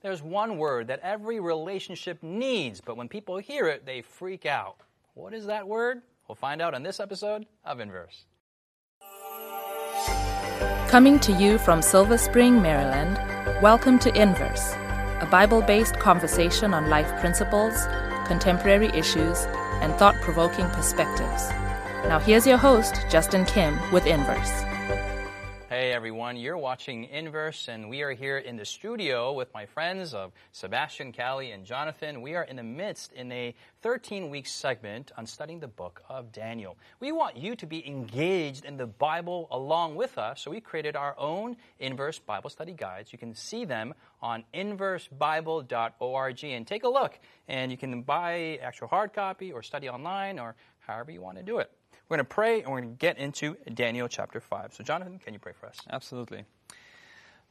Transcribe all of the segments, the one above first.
There's one word that every relationship needs, but when people hear it, they freak out. What is that word? We'll find out in this episode of Inverse. Coming to you from Silver Spring, Maryland, welcome to Inverse, a Bible based conversation on life principles, contemporary issues, and thought provoking perspectives. Now, here's your host, Justin Kim, with Inverse. Everyone, you're watching Inverse, and we are here in the studio with my friends of Sebastien, Callie, and Jonathan. We are in the midst in a 13 week segment on studying the book of Daniel. We want you to be engaged in the Bible along with us, so we created our own Inverse Bible study guides. You can see them on inversebible.org and take a look, and you can buy actual hard copy or study online or however you want to do it. We're going to pray and we're going to get into Daniel chapter 5. So, Jonathan, can you pray for us? Absolutely.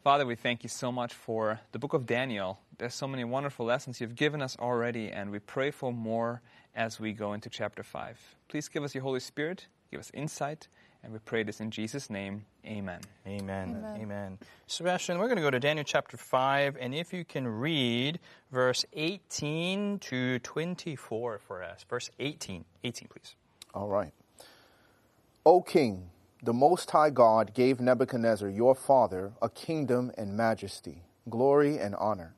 Father, we thank you so much for the book of Daniel. There's so many wonderful lessons you've given us already, and we pray for more as we go into chapter 5. Please give us your Holy Spirit, give us insight, and we pray this in Jesus' name. Amen. Amen. Amen. Amen. Sebastien, we're going to go to Daniel chapter 5, and if you can read verse 18 to 24 for us. Verse 18. 18, please. All right. O king, the Most High God gave Nebuchadnezzar your father a kingdom and majesty, glory and honor.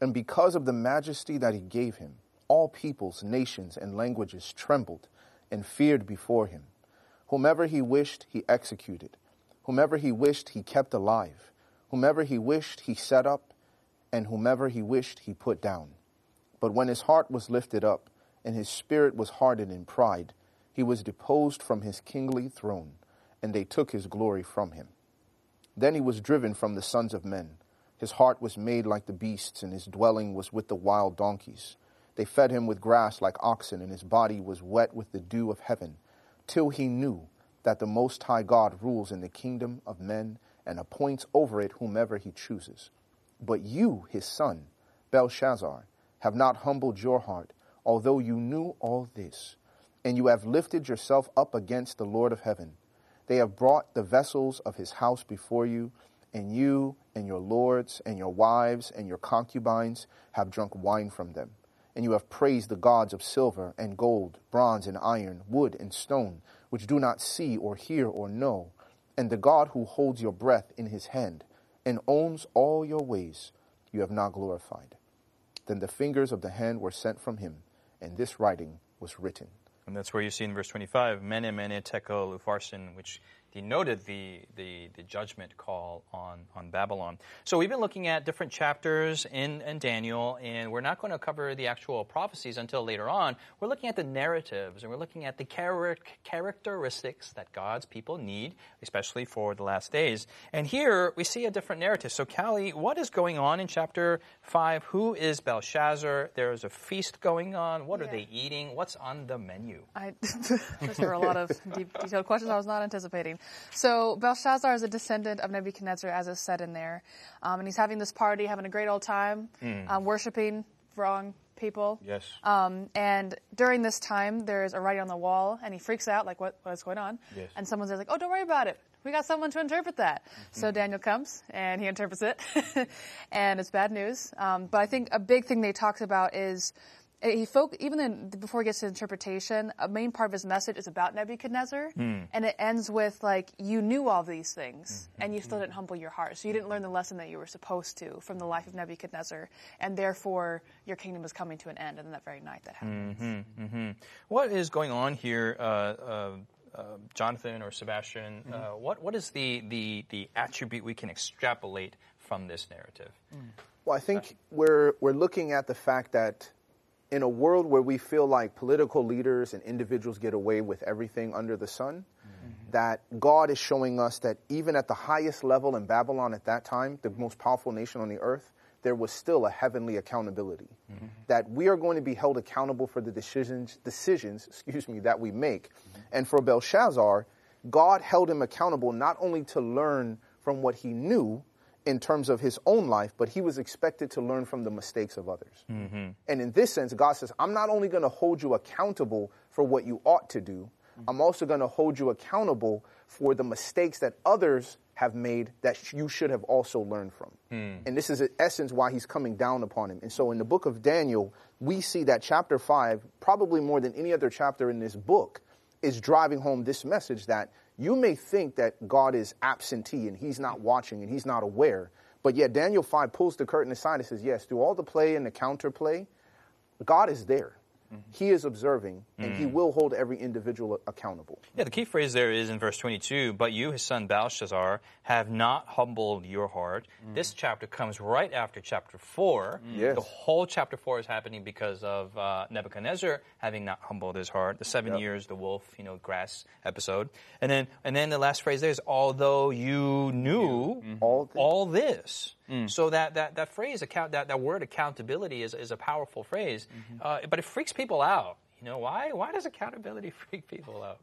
And because of the majesty that he gave him, all peoples, nations, and languages trembled and feared before him. Whomever he wished, he executed. Whomever he wished, he kept alive. Whomever he wished, he set up. And whomever he wished, he put down. But when his heart was lifted up, and his spirit was hardened in pride, he was deposed from his kingly throne, and they took his glory from him. Then he was driven from the sons of men. His heart was made like the beasts, and his dwelling was with the wild donkeys. They fed him with grass like oxen, and his body was wet with the dew of heaven, till he knew that the Most High God rules in the kingdom of men and appoints over it whomever he chooses. But you, his son, Belshazzar, have not humbled your heart, although you knew all this and you have lifted yourself up against the Lord of heaven. They have brought the vessels of his house before you, and you and your lords and your wives and your concubines have drunk wine from them. And you have praised the gods of silver and gold, bronze and iron, wood and stone, which do not see or hear or know, and the God who holds your breath in his hand and owns all your ways, you have not glorified. Then the fingers of the hand were sent from him, and this writing was written. And that's where you see in verse 25, Mene, Mene, Tekel, Upharsin, which denoted the, the, the judgment call on, on Babylon. So we've been looking at different chapters in, in Daniel, and we're not going to cover the actual prophecies until later on. We're looking at the narratives, and we're looking at the char- characteristics that God's people need, especially for the last days. And here we see a different narrative. So, Callie, what is going on in chapter 5? Who is Belshazzar? There is a feast going on. What are they eating? What's on the menu? I, those were a lot of deep, detailed questions I was not anticipating. So Belshazzar is a descendant of Nebuchadnezzar, as is said in there, um, and he's having this party, having a great old time, um, worshiping wrong people. Yes. Um, and during this time, there's a writing on the wall, and he freaks out, like, what, what's going on? Yes. And someone says, like, oh, don't worry about it. We got someone to interpret that. So Daniel comes, and he interprets it, and it's bad news. Um, but I think a big thing they talked about is he folk even in, before he gets to interpretation, a main part of his message is about Nebuchadnezzar, and it ends with like you knew all these things, and you still didn't humble your heart, so you didn't learn the lesson that you were supposed to from the life of Nebuchadnezzar, and therefore your kingdom is coming to an end. And that very night that happens. What is going on here, uh, uh, uh, Jonathan or Sebastien? Mm-hmm. Uh, what what is the, the the attribute we can extrapolate from this narrative? Well, I think we're we're looking at the fact that in a world where we feel like political leaders and individuals get away with everything under the sun, mm-hmm. that God is showing us that even at the highest level in Babylon at that time, the most powerful nation on the earth, there was still a heavenly accountability. Mm-hmm. That we are going to be held accountable for the decisions decisions, excuse me, that we make. Mm-hmm. And for Belshazzar, God held him accountable not only to learn from what he knew, in terms of his own life, but he was expected to learn from the mistakes of others. Mm-hmm. And in this sense, God says, I'm not only going to hold you accountable for what you ought to do, I'm also going to hold you accountable for the mistakes that others have made that you should have also learned from. Hmm. And this is in essence why he's coming down upon him. And so in the book of Daniel, we see that chapter 5, probably more than any other chapter in this book, is driving home this message that you may think that God is absentee and he's not watching and he's not aware. But yet Daniel 5 pulls the curtain aside and says, yes, through all the play and the counterplay, God is there. Mm-hmm. He is observing, and he mm. will hold every individual accountable. Yeah, the key phrase there is in verse 22 But you, his son Belshazzar, have not humbled your heart. Mm. This chapter comes right after chapter 4. Mm. Yes. The whole chapter 4 is happening because of uh, Nebuchadnezzar having not humbled his heart. The seven Yep. years, the wolf, you know, grass episode. And then, and then the last phrase there is, Although you knew mm-hmm. All thi- all this. So that, that, that phrase, account, that, that word accountability is, is a powerful phrase, mm-hmm. uh, but it freaks people out. You know, why, why does accountability freak people out?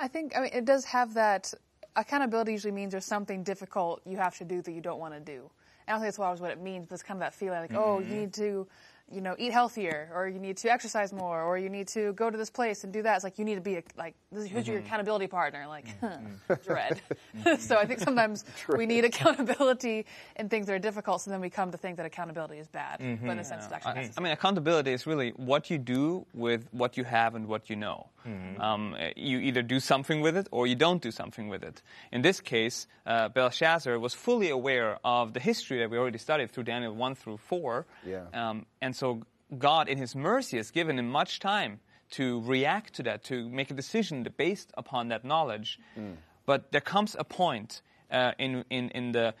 I think I mean it does have that accountability usually means there's something difficult you have to do that you don't want to do. I don't think that's always what it means, but it's kind of that feeling like, oh, you mm-hmm. need to, you know, eat healthier, or you need to exercise more, or you need to go to this place and do that. It's like you need to be a, like, this is, who's your accountability partner? Like, dread. so I think sometimes we need accountability in things that are difficult, so then we come to think that accountability is bad. But in a sense, it's actually I, necessary. I mean, accountability is really what you do with what you have and what you know. Um, you either do something with it or you don't do something with it. In this case, uh, Belshazzar was fully aware of the history that we already studied through Daniel 1 through 4. Yeah. Um, and so God, in His mercy, has given him much time to react to that, to make a decision based upon that knowledge. Mm. But there comes a point uh, in, in, in, the,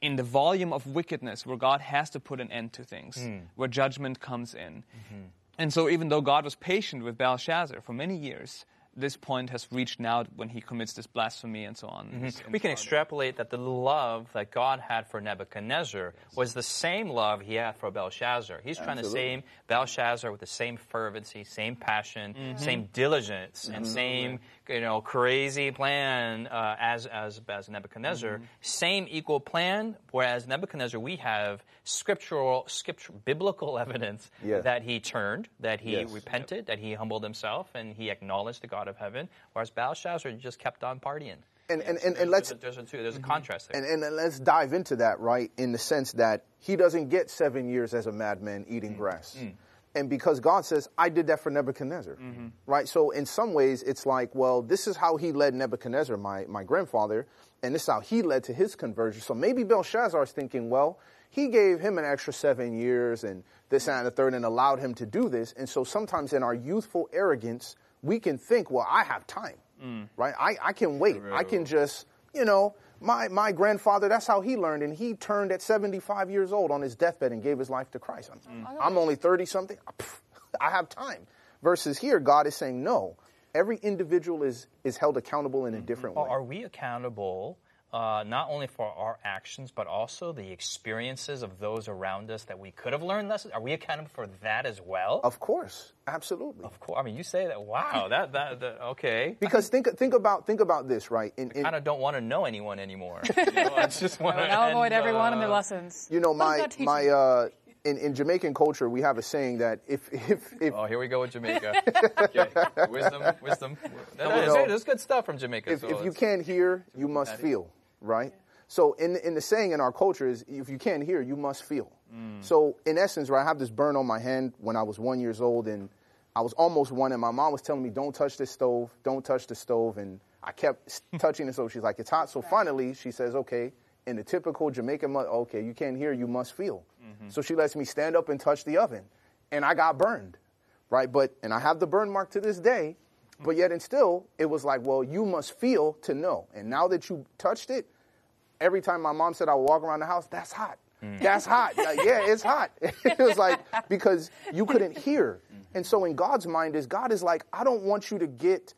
in the volume of wickedness where God has to put an end to things, mm. where judgment comes in. Mm-hmm. And so, even though God was patient with Belshazzar for many years, this point has reached now when he commits this blasphemy and so on. Mm-hmm. This- We can extrapolate that the love that God had for Nebuchadnezzar was the same love he had for Belshazzar. He's trying to Absolutely. same Belshazzar with the same fervency, same passion, mm-hmm. same diligence, and mm-hmm. same you know crazy plan uh, as as as Nebuchadnezzar. Same equal plan. Whereas Nebuchadnezzar, we have scriptural, scripture, biblical evidence that he turned, that he Yes. repented, that he humbled himself, and he acknowledged the God of heaven. Whereas Belshazzar just kept on partying. And, and, and, and let's, There's a, there's a, there's a contrast there. and, and let's dive into that, right? In the sense that he doesn't get seven years as a madman eating mm. grass. Mm. And because God says, I did that for Nebuchadnezzar, mm-hmm. right? So in some ways, it's like, well, this is how he led Nebuchadnezzar, my, my grandfather, and this is how he led to his conversion. So maybe Belshazzar is thinking, well, he gave him an extra seven years and this and the third and allowed him to do this. And so sometimes in our youthful arrogance, we can think, well, I have time, right? I, I can wait. I can just, you know, my, my grandfather, that's how he learned. And he turned at 75 years old on his deathbed and gave his life to Christ. I'm, mm. I'm only 30 something. I have time. Versus here, God is saying, no, every individual is, is held accountable in a mm-hmm. different way. Are we accountable uh, not only for our actions, but also the experiences of those around us that we could have learned lessons? Are we accountable for that as well? Of course, absolutely. Of course. I mean, you say that. Wow, that that, that okay. Because think think about think about this, right? In, in, kind of don't want to know anyone anymore. You know, I just want to avoid end, everyone and their uh, lessons. you know, my my uh, in, in Jamaican culture, we have a saying that if if if Oh, here we go with Jamaica. okay. Wisdom, wisdom. That- on. there's, there's good stuff from Jamaica. if, so if you can't hear, you must feel, right? So in in the saying in our culture is if you can't hear, you must feel. Mm. So in essence, right, I have this burn on my hand when I was one years old, and I was almost one, and my mom was telling me, "Don't touch this stove, don't touch the stove," and I kept touching the stove. She's like, "It's hot." So finally, she says, "Okay." In the typical Jamaican, mother, okay, you can't hear, you must feel. Mm-hmm. So she lets me stand up and touch the oven, and I got burned, right? But and I have the burn mark to this day. But yet and still, it was like, well, you must feel to know. And now that you touched it, every time my mom said I would walk around the house, that's hot. Mm. That's hot. Like, yeah, it's hot. it was like because you couldn't hear. And so in God's mind is God is like, I don't want you to get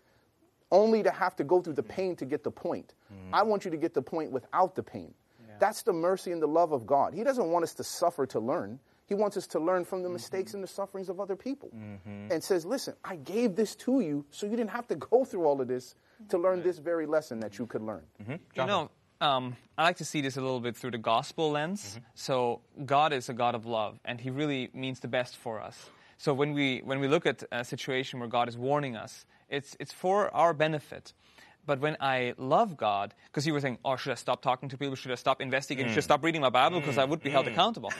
only to have to go through the pain to get the point. Mm. I want you to get the point without the pain. That's the mercy and the love of God. He doesn't want us to suffer to learn. He wants us to learn from the mm-hmm. mistakes and the sufferings of other people. Mm-hmm. And says, listen, I gave this to you so you didn't have to go through all of this to learn this very lesson that you could learn. Mm-hmm. You know, um, I like to see this a little bit through the gospel lens. So God is a God of love, and He really means the best for us. So when we when we look at a situation where God is warning us, It's, it's for our benefit. But when I love God, because you were saying, oh, should I stop talking to people? Should I stop investigating? Should I stop reading my Bible? Because I would be held accountable.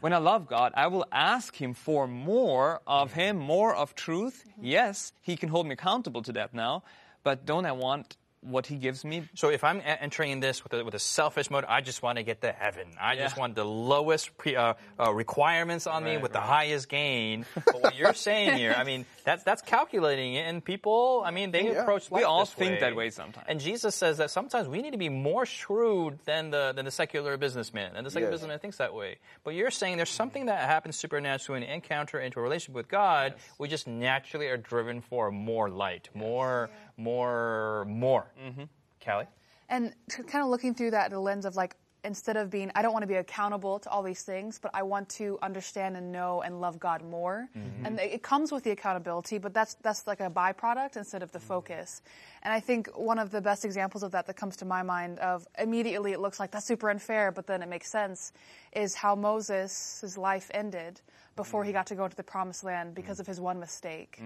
When I love God, I will ask Him for more of Him, more of truth. Yes, He can hold me accountable to that now. But don't I want what He gives me? So if I'm entering this with a, with a selfish mode, I just want to get to heaven. I just want the lowest pre, uh, uh, requirements on me Right, with the highest gain. But what you're saying here, I mean, that's that's calculating it, and people, I mean, they Yeah. approach We life all this think that way sometimes. And Jesus says that sometimes we need to be more shrewd than the than the secular businessman, and the secular Yes. businessman thinks that way. But you're saying there's something that happens supernaturally when we encounter into a relationship with God. We just naturally are driven for more light, more, more, more. Mm-hmm. Callie. And kind of looking through that, the lens of like, instead of being, I don't want to be accountable to all these things, but I want to understand and know and love God more. Mm-hmm. And it comes with the accountability, but that's that's like a byproduct instead of the mm-hmm. focus. And I think one of the best examples of that that comes to my mind of immediately it looks like that's super unfair, but then it makes sense, is how Moses' life ended before he mm-hmm. got to go into the promised land because of his one mistake.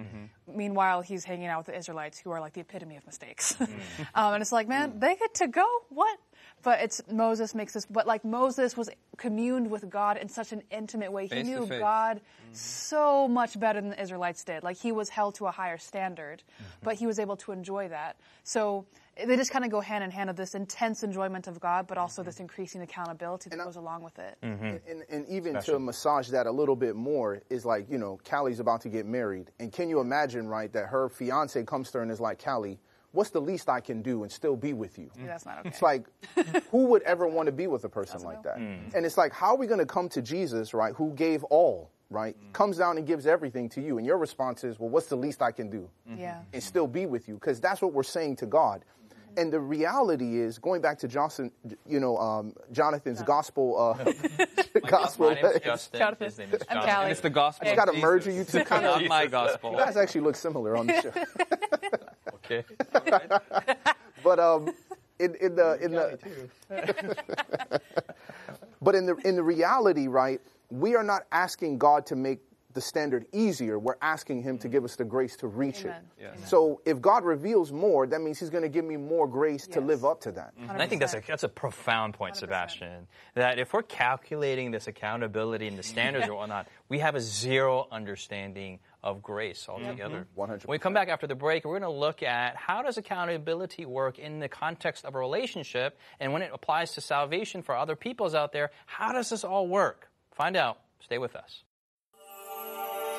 Meanwhile, he's hanging out with the Israelites who are like the epitome of mistakes. Mm. um, and it's like, man, mm. they get to go? What? But it's Moses makes this, but like Moses was communed with God in such an intimate way. He Face to knew face. God mm-hmm. so much better than the Israelites did. Like he was held to a higher standard, mm-hmm. but he was able to enjoy that. So they just kind of go hand in hand of this intense enjoyment of God, but also mm-hmm. this increasing accountability that I- goes along with it. And, and even to massage that a little bit more is like, you know, Callie's about to get married. And can you imagine, right, that her fiance comes to her and is like, Callie, what's the least I can do and still be with you? Yeah, that's not okay. It's like, who would ever want to be with a person like that? And it's like, how are we going to come to Jesus, right, who gave all, right, comes down and gives everything to you? And your response is, well, what's the least I can do? Yeah. And still be with you? Because that's what we're saying to God. And the reality is, going back to Johnson, you know, um, Jonathan's gospel, uh, gospel. My name's Justin. Jonathan. His name is I'm Jonathan. Callie. And it's the gospel. It's got to merge merger you two kind of. Not my gospel. You guys actually look similar on the show. Okay. But um, in, in the in the but in the in the reality, right? We are not asking God to make the standard easier. We're asking Him to give us the grace to reach Amen. it. Yes. So if God reveals more, that means He's going to give me more grace to live up to that. Mm-hmm. And I think that's a that's a profound point, 100%. Sebastien. That if we're calculating this accountability and the standards or whatnot, we have a zero understanding of grace altogether. Mm-hmm. 100%. When we come back after the break, we're going to look at how does accountability work in the context of a relationship, and when it applies to salvation for other peoples out there, how does this all work? Find out. Stay with us.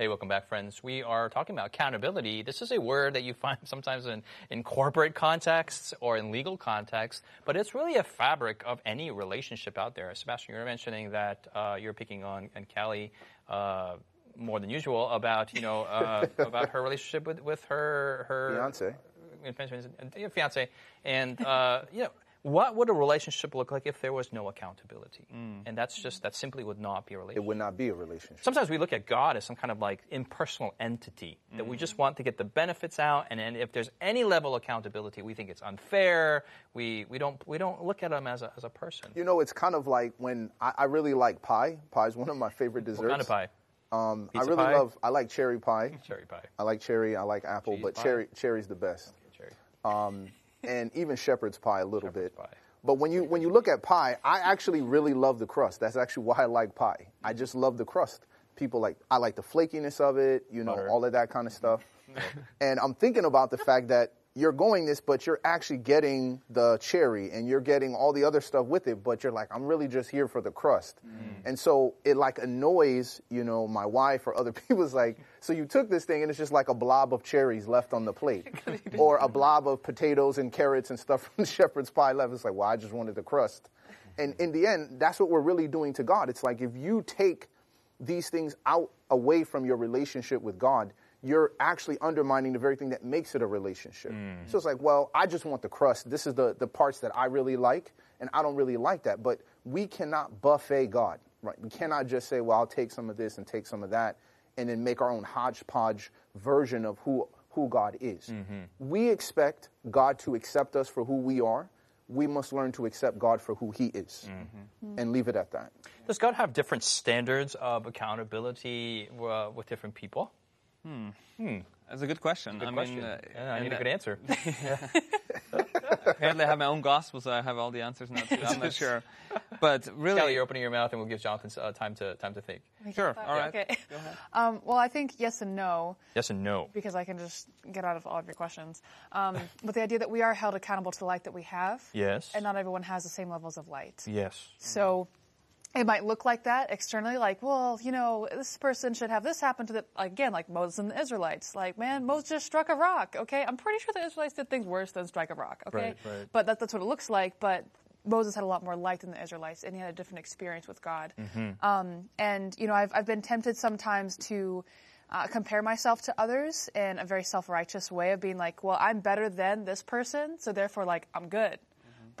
Hey, welcome back, friends. We are talking about accountability. This is a word that you find sometimes in, in corporate contexts or in legal contexts, but it's really a fabric of any relationship out there. Sebastien, you were mentioning that uh, you're picking on and Callie uh, more than usual about you know uh, about her relationship with with her her Fiance. uh, fiance, and uh, you know. What would a relationship look like if there was no accountability? And that's just that simply would not be a relationship It would not be a relationship. sometimes we look at God as some kind of like impersonal entity that we just want to get the benefits out, and then if there's any level of accountability, we think it's unfair. We we don't we don't look at him as a as a person. You know, it's kind of like when I, I really like pie. Pie is one of my favorite desserts. What kind of pie? Um, I really pie? love. I like cherry pie. Cherry pie. I like cherry. I like apple, Cheese but pie? cherry cherry's the best. Cherry. um, and even shepherd's pie a little Shepherd's bit. pie. But when you when you look at pie, I actually really love the crust. That's actually why I like pie. I just love the crust. People like I like the flakiness of it, you know, Butter. all of that kind of stuff. and I'm thinking about the fact that you're going this, but you're actually getting the cherry and you're getting all the other stuff with it, but you're like, I'm really just here for the crust. And so it like annoys, you know, my wife or other people. It's like, so you took this thing and it's just like a blob of cherries left on the plate. or a blob of potatoes and carrots and stuff from the shepherd's pie left. It's like, well, I just wanted the crust. And in the end, that's what we're really doing to God. It's like if you take these things out away from your relationship with God, you're actually undermining the very thing that makes it a relationship. Mm. So it's like, well, I just want the crust. This is the, the parts that I really like, and I don't really like that. But we cannot buffet God, right? We cannot just say, well, I'll take some of this and take some of that, and then make our own hodgepodge version of who, who God is. Mm-hmm. We expect God to accept us for who we are. We must learn to accept God for who He is mm-hmm. and leave it at that. Does God have different standards of accountability uh, with different people? That's a good question. Good I question. mean, uh, yeah, I need a that- good answer. apparently I have my own gospel, so I have all the answers now. Too. I'm not sure, but really, Callie, you're opening your mouth, and we'll give Jonathan uh, time to time to think. sure. All right. Okay. Um, well, I think yes and no. Yes and no. because I can just get out of all of your questions. Um, but the idea that we are held accountable to the light that we have, Yes. and not everyone has the same levels of light. Yes. So it might look like that externally, like, well, you know, this person should have this happen to them. Again, like Moses and the Israelites. Like, man, Moses just struck a rock, okay? I'm pretty sure the Israelites did things worse than strike a rock, okay? Right, right. But that, that's what it looks like. But Moses had a lot more light than the Israelites, and he had a different experience with God. Mm-hmm. Um, and, you know, I've, I've been tempted sometimes to uh, compare myself to others in a very self righteous way of being like, well, I'm better than this person, so therefore, like, I'm good.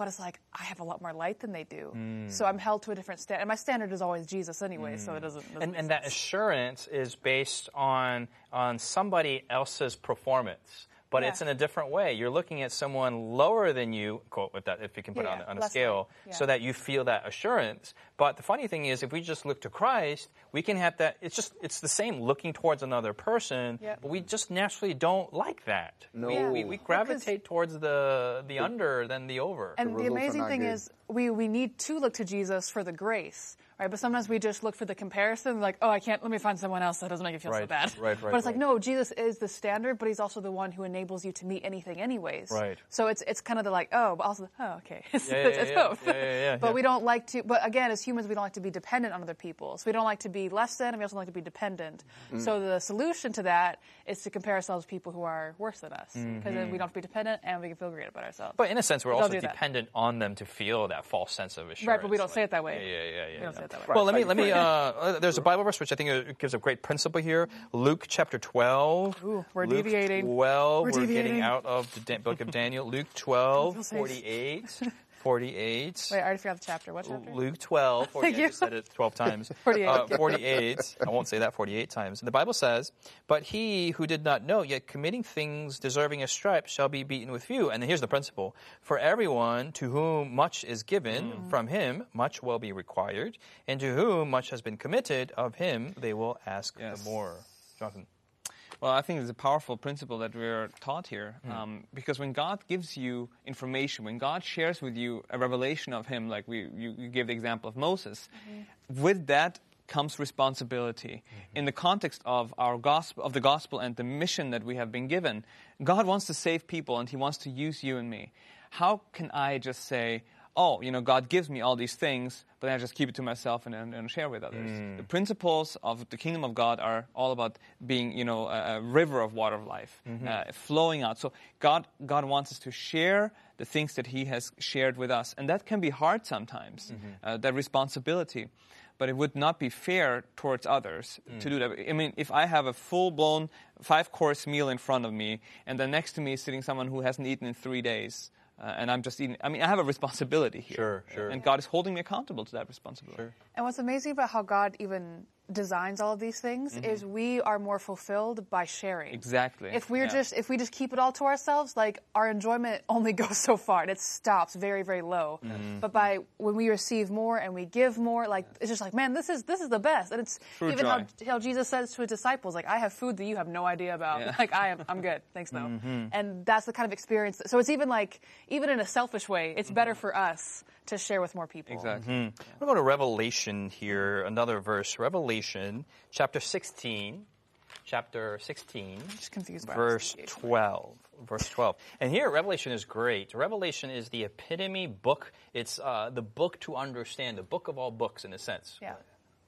But it's like, I have a lot more light than they do. Mm. So I'm held to a different standard. And my standard is always Jesus anyway, so it doesn't. doesn't And, and that assurance is based on on somebody else's performance, but it's in a different way. You're looking at someone lower than you, quote, if, that, if you can put Yeah, it on, on a scale, yeah. so that you feel that assurance. But the funny thing is, if we just look to Christ, we can have that. It's just it's the same looking towards another person, Yeah. but we just naturally don't like that. No. we, we, we gravitate towards the the under than the over. And the results are amazing not thing good. is, we, we need to look to Jesus for the grace, right? But sometimes we just look for the comparison, like, oh, I can't, let me find someone else that doesn't make me feel so bad. right, right, But it's like, no, Jesus is the standard, but he's also the one who enables you to meet anything anyways. Right. So it's, it's kind of the like, oh, but also, oh, okay. It's, Yeah, yeah, it's, it's yeah, both. yeah, yeah, yeah, but we don't like to, but again, as humans, we don't like to be dependent on other people. So we don't like to be less than, and we also don't like to be dependent. Mm. So the solution to that is to compare ourselves to people who are worse than us. Because Mm-hmm. then we don't have to be dependent and we can feel great about ourselves. But in a sense, we're also do that. dependent on them to feel that false sense of assurance. Right, but we don't Like- say it that way. Yeah, yeah, yeah. Yeah, We don't yeah. say it that way. Well, let me let me. Uh, there's a Bible verse which I think gives a great principle here. Luke chapter 12. Ooh, we're Luke deviating. 12. We're getting deviating. out of the book of Daniel. Luke 12, 48. 48. Wait, I already forgot the chapter. What chapter? Luke 12. 48. Thank I you. just said it 12 times. 48. Uh, 48. I won't say that 48 times. The Bible says, But he who did not know, yet committing things deserving a stripe, shall be beaten with few. And here's the principle For everyone to whom much is given, Mm. from him much will be required. And to whom much has been committed, of him they will ask Yes. the more. Jonathan. Well, I think it's a powerful principle that we're taught here. Hmm. Um, because when God gives you information, when God shares with you a revelation of Him, like we, you, you gave the example of Moses, mm-hmm. with that comes responsibility. Mm-hmm. In the context of our gospel, of the gospel and the mission that we have been given, God wants to save people and He wants to use you and me. How can I just say, oh, you know, God gives me all these things, but then I just keep it to myself and, and, and share with others. The principles of the kingdom of God are all about being, you know, a, a river of water of life, uh, flowing out. So God, God wants us to share the things that He has shared with us, and that can be hard sometimes. Uh, that responsibility. But it would not be fair towards others to do that. I mean, if I have a full blown five course meal in front of me, and then next to me is sitting someone who hasn't eaten in three days, uh, and I'm just eating. I mean, I have a responsibility here. Sure, sure. And God is holding me accountable to that responsibility. And what's amazing about how God even designs all of these things is we are more fulfilled by sharing. Exactly. If we're Yeah. just if we just keep it all to ourselves, like our enjoyment only goes so far and it stops very very low. Mm-hmm. But by when we receive more and we give more, like it's just like man, this is this is the best. And it's True even how, joy. how Jesus says to his disciples, like I have food that you have no idea about. Yeah. Like I am I'm good, thanks though. Mm-hmm. And that's the kind of experience. So it's even like even in a selfish way, it's better for us to share with more people. Mm-hmm. Exactly. We'll go to Revelation here, another verse. Revelation chapter 16. Chapter 16. Just confused by verse 12 verse 12 and here revelation is great revelation is the epitome book it's uh, the book to understand the book of all books in a sense Yeah.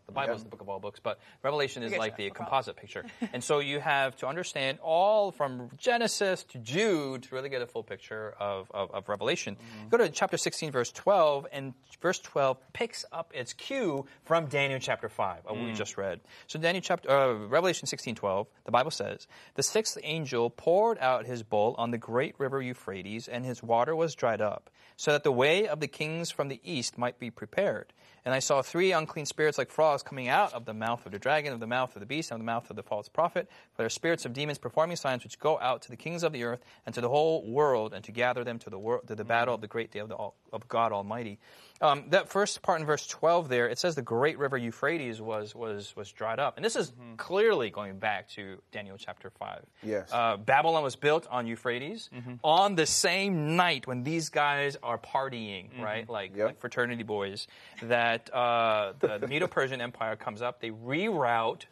The Bible Yeah. is the book of all books, but Revelation is like the composite picture. and so you have to understand all from Genesis to Jude to really get a full picture of, of, of Revelation. Go to chapter 16, verse 12, and verse 12 picks up its cue from Daniel chapter 5, of what we just read. So Daniel chapter, uh, Revelation 16, 12, the Bible says, The sixth angel poured out his bowl on the great river Euphrates, and his water was dried up, so that the way of the kings from the east might be prepared. And I saw three unclean spirits like frogs coming out of the mouth of the dragon, of the mouth of the beast, and of the mouth of the false prophet. For they are spirits of demons performing signs which go out to the kings of the earth and to the whole world, and to gather them to the to the battle of the great day of, the, of God Almighty. Um, that first part in verse 12 there, it says the great river Euphrates was was was dried up, and this is clearly going back to Daniel chapter 5. Yes. Uh, Babylon was built on Euphrates on the same night when these guys are partying, right? Like, Yep. like fraternity boys. That uh, the, the Medo-Persian Empire comes up, they reroute,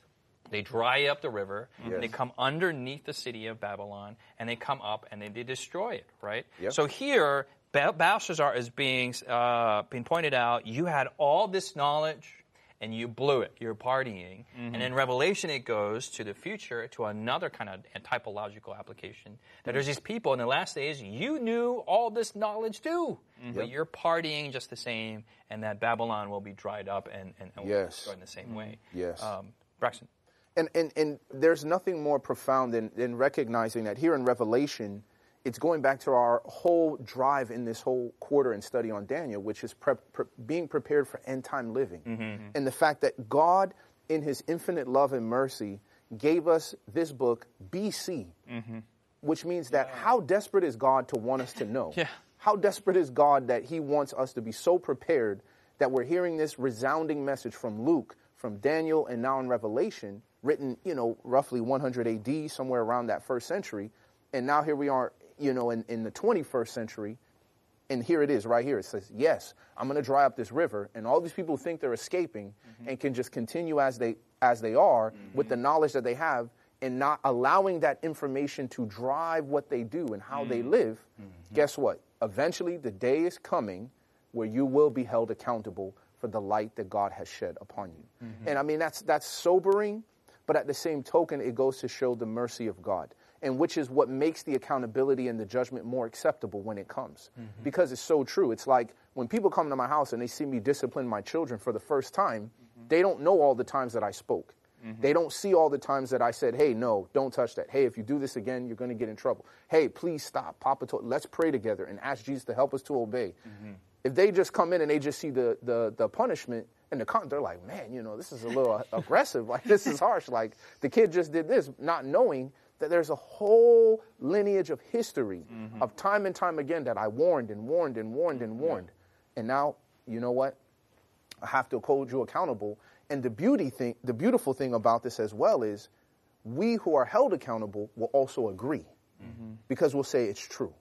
they dry up the river, and they come underneath the city of Babylon, and they come up and they, they destroy it, right? Yep. So here, Bel- Belshazzar is being uh, being pointed out. You had all this knowledge and you blew it. You're partying. And in Revelation, it goes to the future to another kind of typological application. That there's these people in the last days, you knew all this knowledge too, Mm-hmm. but you're partying just the same, and that Babylon will be dried up and, and, and will be destroyed in the same mm-hmm. way. Yes. Um, Braxton. And, and, and there's nothing more profound than, than recognizing that here in Revelation, it's going back to our whole drive in this whole quarter and study on Daniel, which is prep, pre- being prepared for end time living. Mm-hmm. And the fact that God, in his infinite love and mercy, gave us this book BC, which means that how desperate is God to want us to know? Yeah. How desperate is God that he wants us to be so prepared that we're hearing this resounding message from Luke, from Daniel, and now in Revelation, written, you know, roughly 100 AD, somewhere around that first century. And now here we are, you know, in, in the 21st century, and here it is right here. It says, Yes, I'm going to dry up this river. And all these people think they're escaping mm-hmm. and can just continue as they, as they are mm-hmm. with the knowledge that they have and not allowing that information to drive what they do and how they mm-hmm. live. Guess what? Eventually, the day is coming where you will be held accountable for the light that God has shed upon you. Mm-hmm. And I mean, that's, that's sobering, but at the same token, it goes to show the mercy of God and which is what makes the accountability and the judgment more acceptable when it comes. Mm-hmm. Because it's so true. It's like when people come to my house and they see me discipline my children for the first time, mm-hmm. they don't know all the times that I spoke. Mm-hmm. They don't see all the times that I said, hey, no, don't touch that. Hey, if you do this again, you're going to get in trouble. Hey, please stop. Papa told, let's pray together and ask Jesus to help us to obey. Mm-hmm. If they just come in and they just see the, the, the punishment and the con, they're like, man, you know, this is a little aggressive. Like, this is harsh. Like, the kid just did this, not knowing that there's a whole lineage of history mm-hmm. of time and time again that I warned and warned and warned and warned. And now, you know what? I have to hold you accountable. And the beauty thing, the beautiful thing about this as well is we who are held accountable will also agree mm-hmm. because we'll say it's true.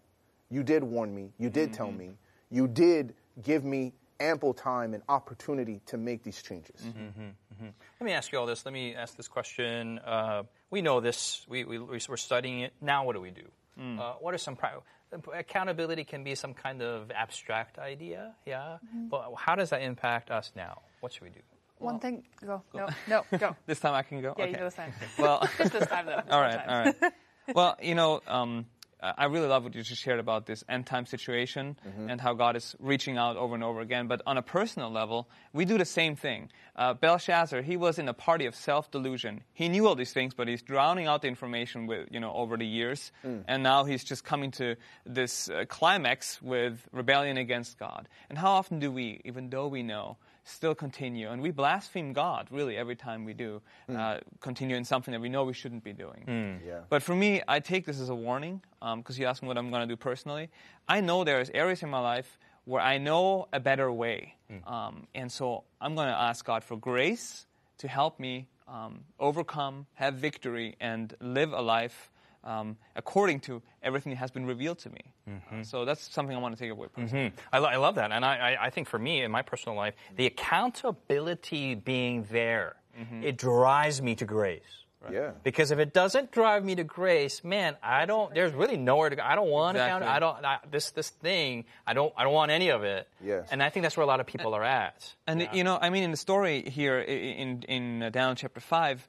You did warn me. You did tell mm-hmm. me. You did give me ample time and opportunity to make these changes. Mm-hmm. Let me ask you all this. Let me ask this question. Uh, we know this. We, we, we're studying it. Now, what do we do? Mm. Uh, what are some pri- accountability can be some kind of abstract idea, yeah. But how does that impact us now? What should we do? One thing. Go. No. No. Go. This time I can go. Yeah, okay. you do this time. Well, Just this time, though. all right, all right. Well, you know, um, I I really love what you just shared about this end time situation and how God is reaching out over and over again. But on a personal level, we do the same thing. Uh, Belshazzar, he was in a party of self delusion. He knew all these things, but he's drowning out the information with, you know, over the years. And now he's just coming to this uh, climax with rebellion against God. And how often do we, even though we know, still continue? And we blaspheme God, really, every time we do uh, continue in something that we know we shouldn't be doing. Yeah. But for me, I take this as a warning because you asked me what I'm going to do personally. I know there's areas in my life where I know a better way. Um, and so I'm going to ask God for grace to help me um, overcome, have victory, and live a life um, according to everything that has been revealed to me. Uh, so that's something I want to take away personally. I, lo- I love that, and I, I, I think for me in my personal life, the accountability being there, it drives me to grace. Yeah. Because if it doesn't drive me to grace, man, I don't. There's really nowhere to go. I don't want Exactly. account. I don't. I, this this thing. I don't. I don't want any of it. Yes. And I think that's where a lot of people are at. And you know, I mean, in the story here i- in in uh, Daniel chapter five,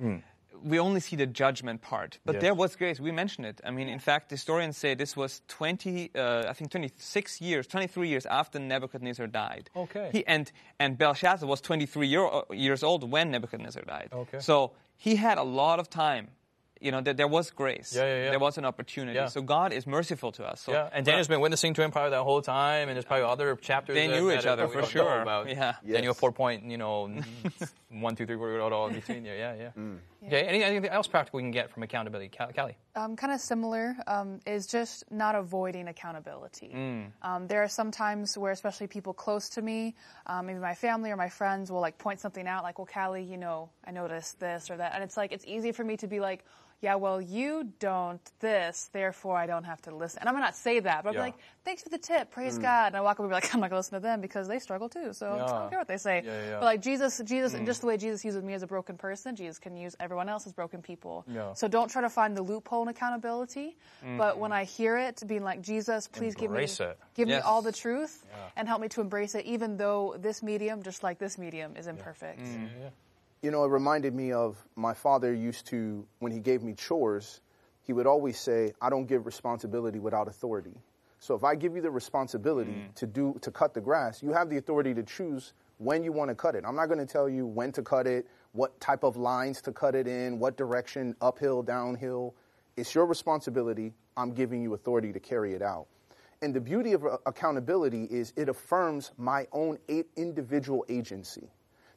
we only see the judgment part, but Yes. there was grace. We mentioned it. I mean, in fact, historians say this was twenty, uh, I think, twenty six years, twenty three years after Nebuchadnezzar died. Okay. He and and Belshazzar was twenty three year, uh, years old when Nebuchadnezzar died. Okay. So he had a lot of time. You know, that there was grace. Yeah, yeah, yeah. There was an opportunity. Yeah. So God is merciful to us. So Yeah, and Daniel's been witnessing to him probably that whole time, and there's probably other chapters. They knew that- each that other for sure. About. Yeah. Daniel Yes. four point, you know, one, two, three, four, all, all between there. Yeah, yeah. Mm. Okay. Any, anything else practical we can get from accountability, Callie? um, kind of similar um, is just not avoiding accountability. Mm. Um, there are some times where, especially people close to me, um, maybe my family or my friends, will like point something out, like, "Well, Callie, you know, I noticed this or that," and it's like it's easy for me to be like. Yeah, well, you don't this, therefore I don't have to listen. And I'm gonna not say that, but Yeah. be like, thanks for the tip, praise mm. God. And I walk over and be like, I'm not gonna listen to them because they struggle too. So I don't care what they say. Yeah, yeah, yeah. But like Jesus, Jesus, and mm. just the way Jesus uses me as a broken person, Jesus can use everyone else as broken people. Yeah. So don't try to find the loophole in accountability. But when I hear it, being like, Jesus, please Embrace give me, it. give Yes. me all the truth and help me to embrace it, even though this medium, just like this medium, is imperfect. Mm-hmm. You know, it reminded me of my father used to, when he gave me chores, he would always say, I don't give responsibility without authority. So if I give you the responsibility to do to cut the grass, you have the authority to choose when you want to cut it. I'm not going to tell you when to cut it, what type of lines to cut it in, what direction, uphill, downhill. It's your responsibility. I'm giving you authority to carry it out. And the beauty of uh, accountability is it affirms my own individual agency.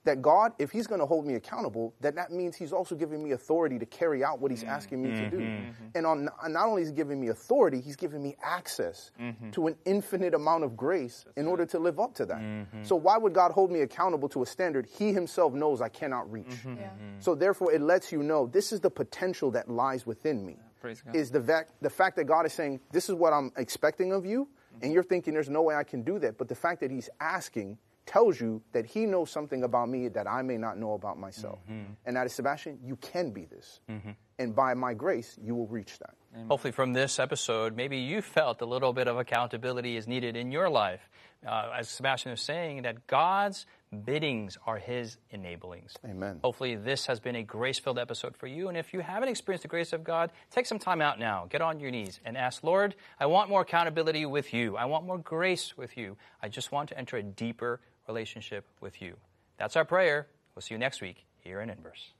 That God, if He's going to hold me accountable, that that means He's also giving me authority to carry out what He's asking me to do. Mm-hmm. Mm-hmm. And on, not only is He giving me authority, He's giving me access mm-hmm. to an infinite amount of grace in order to live up to that. So why would God hold me accountable to a standard He Himself knows I cannot reach? Yeah. So therefore, it lets you know this is the potential that lies within me. God. Is the fact the fact that God is saying this is what I'm expecting of you, and you're thinking there's no way I can do that. But the fact that He's asking tells you that He knows something about me that I may not know about myself. And that is Sebastien, you can be this, and by my grace, you will reach that. Hopefully, from this episode, maybe you felt a little bit of accountability is needed in your life. Uh, as Sebastien was saying, that God's biddings are His enablings. Amen. Hopefully, this has been a grace filled episode for you. And if you haven't experienced the grace of God, take some time out now. Get on your knees and ask, Lord, I want more accountability with you. I want more grace with you. I just want to enter a deeper relationship with you. That's our prayer. We'll see you next week here in Inverse.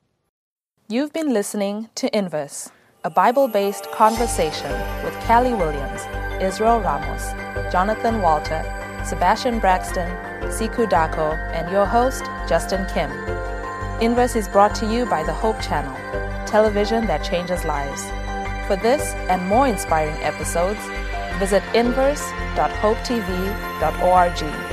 You've been listening to Inverse, a Bible based conversation with Callie Williams, Israel Ramos, Jonathan Walter, Sebastien Braxton, Siku Dako, and your host, Justin Kim. Inverse is brought to you by the Hope Channel, television that changes lives. For this and more inspiring episodes, visit inverse.hopetv.org.